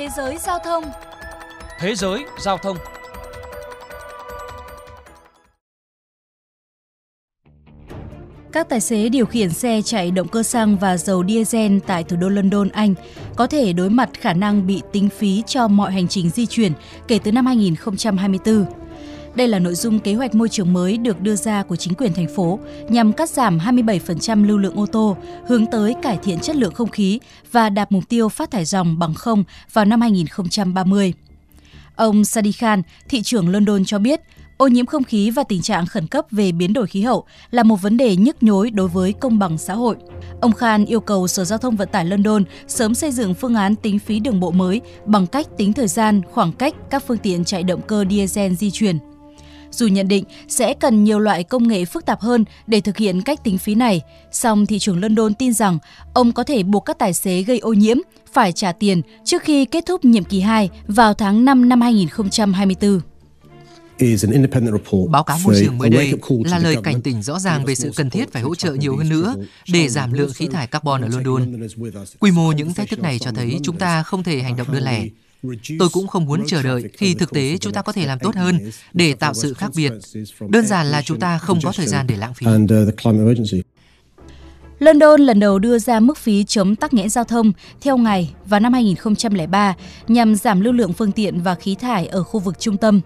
Thế giới giao thông Thế giới giao thông Các tài xế điều khiển xe chạy động cơ xăng và dầu diesel tại thủ đô London, Anh có thể đối mặt khả năng bị tính phí cho mọi hành trình di chuyển kể từ năm 2024. Đây là nội dung kế hoạch môi trường mới được đưa ra của chính quyền thành phố nhằm cắt giảm 27% lưu lượng ô tô, hướng tới cải thiện chất lượng không khí và đạt mục tiêu phát thải ròng bằng không vào năm 2030. Ông Sadi Khan, thị trưởng London cho biết, ô nhiễm không khí và tình trạng khẩn cấp về biến đổi khí hậu là một vấn đề nhức nhối đối với công bằng xã hội. Ông Khan yêu cầu Sở Giao thông Vận tải London sớm xây dựng phương án tính phí đường bộ mới bằng cách tính thời gian, khoảng cách các phương tiện chạy động cơ diesel di chuyển. Dù nhận định sẽ cần nhiều loại công nghệ phức tạp hơn để thực hiện cách tính phí này, song thị trưởng London tin rằng ông có thể buộc các tài xế gây ô nhiễm phải trả tiền trước khi kết thúc nhiệm kỳ 2 vào tháng 5 năm 2024. Báo cáo môi trường mới đây là lời cảnh tỉnh rõ ràng về sự cần thiết phải hỗ trợ nhiều hơn nữa để giảm lượng khí thải carbon ở London. Quy mô những thách thức này cho thấy chúng ta không thể hành động đơn lẻ. Tôi cũng không muốn chờ đợi khi thực tế chúng ta có thể làm tốt hơn để tạo sự khác biệt. Đơn giản là chúng ta không có thời gian để lãng phí. London lần đầu đưa ra mức phí chống tắc nghẽn giao thông theo ngày vào năm 2003 nhằm giảm lưu lượng phương tiện và khí thải ở khu vực trung tâm.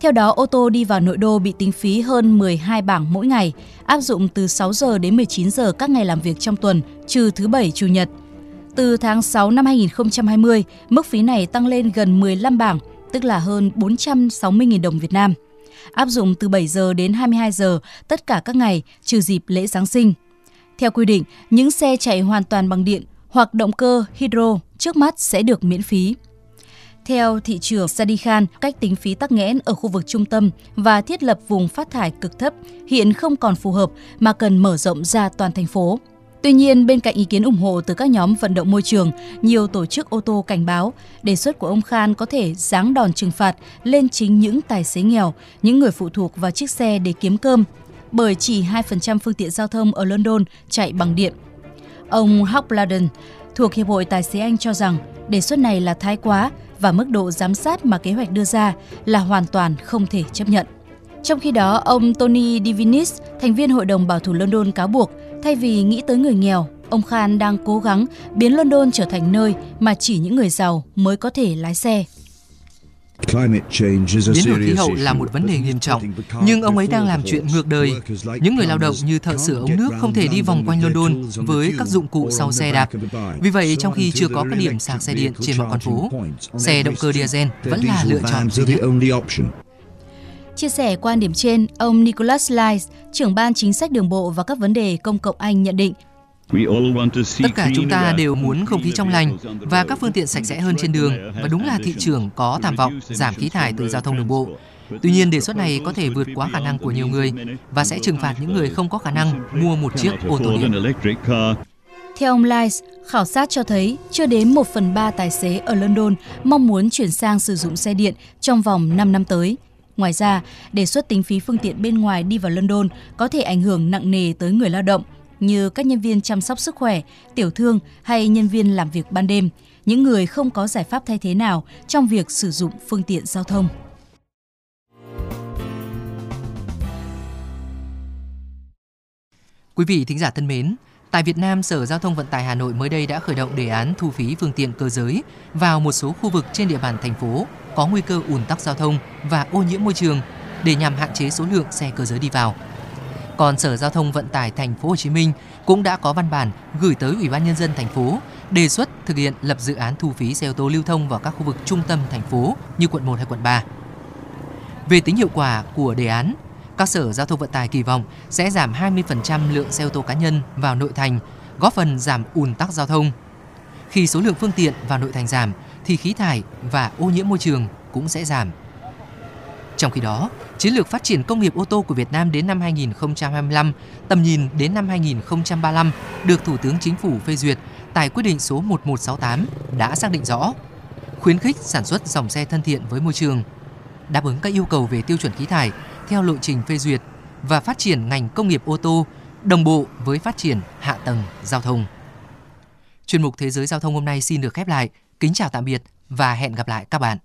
Theo đó, ô tô đi vào nội đô bị tính phí hơn 12 bảng mỗi ngày, áp dụng từ 6 giờ đến 19 giờ các ngày làm việc trong tuần, trừ thứ Bảy, Chủ nhật. Từ tháng 6 năm 2020, mức phí này tăng lên gần 15 bảng, tức là hơn 460.000 đồng Việt Nam. Áp dụng từ 7 giờ đến 22 giờ tất cả các ngày, trừ dịp lễ Giáng sinh. Theo quy định, những xe chạy hoàn toàn bằng điện hoặc động cơ hydro trước mắt sẽ được miễn phí. Theo thị trưởng Sadi Khan, cách tính phí tắc nghẽn ở khu vực trung tâm và thiết lập vùng phát thải cực thấp hiện không còn phù hợp mà cần mở rộng ra toàn thành phố. Tuy nhiên, bên cạnh ý kiến ủng hộ từ các nhóm vận động môi trường, nhiều tổ chức ô tô cảnh báo đề xuất của ông Khan có thể giáng đòn trừng phạt lên chính những tài xế nghèo, những người phụ thuộc vào chiếc xe để kiếm cơm, bởi chỉ 2% phương tiện giao thông ở London chạy bằng điện. Ông Hoppladen thuộc Hiệp hội Tài xế Anh cho rằng đề xuất này là thái quá và mức độ giám sát mà kế hoạch đưa ra là hoàn toàn không thể chấp nhận. Trong khi đó, ông Tony Divinis, thành viên Hội đồng Bảo thủ London cáo buộc, thay vì nghĩ tới người nghèo, ông Khan đang cố gắng biến London trở thành nơi mà chỉ những người giàu mới có thể lái xe. Biến đổi khí hậu là một vấn đề nghiêm trọng, nhưng ông ấy đang làm chuyện ngược đời. Những người lao động như thợ sửa ống nước không thể đi vòng quanh London với các dụng cụ sau xe đạp. Vì vậy, trong khi chưa có các điểm sạc xe điện trên mọi con phố, xe động cơ diesel vẫn là lựa chọn duy nhất. Chia sẻ quan điểm trên, ông Nicholas Lyles, trưởng ban chính sách đường bộ và các vấn đề công cộng Anh nhận định Tất cả chúng ta đều muốn không khí trong lành và các phương tiện sạch sẽ hơn trên đường và đúng là thị trường có tham vọng giảm khí thải từ giao thông đường bộ. Tuy nhiên, đề xuất này có thể vượt quá khả năng của nhiều người và sẽ trừng phạt những người không có khả năng mua một chiếc ô tô điện. Theo ông Lyles, khảo sát cho thấy chưa đến 1 phần 3 tài xế ở London mong muốn chuyển sang sử dụng xe điện trong vòng 5 năm tới. Ngoài ra, đề xuất tính phí phương tiện bên ngoài đi vào London có thể ảnh hưởng nặng nề tới người lao động như các nhân viên chăm sóc sức khỏe, tiểu thương hay nhân viên làm việc ban đêm, những người không có giải pháp thay thế nào trong việc sử dụng phương tiện giao thông. Quý vị thính giả thân mến, tại Việt Nam, Sở Giao thông Vận tải Hà Nội mới đây đã khởi động đề án thu phí phương tiện cơ giới vào một số khu vực trên địa bàn thành phố có nguy cơ ùn tắc giao thông và ô nhiễm môi trường để nhằm hạn chế số lượng xe cơ giới đi vào. Còn Sở Giao thông Vận tải Thành phố Hồ Chí Minh cũng đã có văn bản gửi tới Ủy ban nhân dân thành phố đề xuất thực hiện lập dự án thu phí xe ô tô lưu thông vào các khu vực trung tâm thành phố như quận 1 hay quận 3. Về tính hiệu quả của đề án, các sở giao thông vận tải kỳ vọng sẽ giảm 20% lượng xe ô tô cá nhân vào nội thành, góp phần giảm ùn tắc giao thông. Khi số lượng phương tiện vào nội thành giảm thì khí thải và ô nhiễm môi trường cũng sẽ giảm. Trong khi đó, chiến lược phát triển công nghiệp ô tô của Việt Nam đến năm 2025, tầm nhìn đến năm 2035 được Thủ tướng Chính phủ phê duyệt tại quyết định số 1168 đã xác định rõ khuyến khích sản xuất dòng xe thân thiện với môi trường, đáp ứng các yêu cầu về tiêu chuẩn khí thải theo lộ trình phê duyệt và phát triển ngành công nghiệp ô tô đồng bộ với phát triển hạ tầng giao thông. Chuyên mục Thế giới giao thông hôm nay xin được khép lại. Kính chào tạm biệt và hẹn gặp lại các bạn.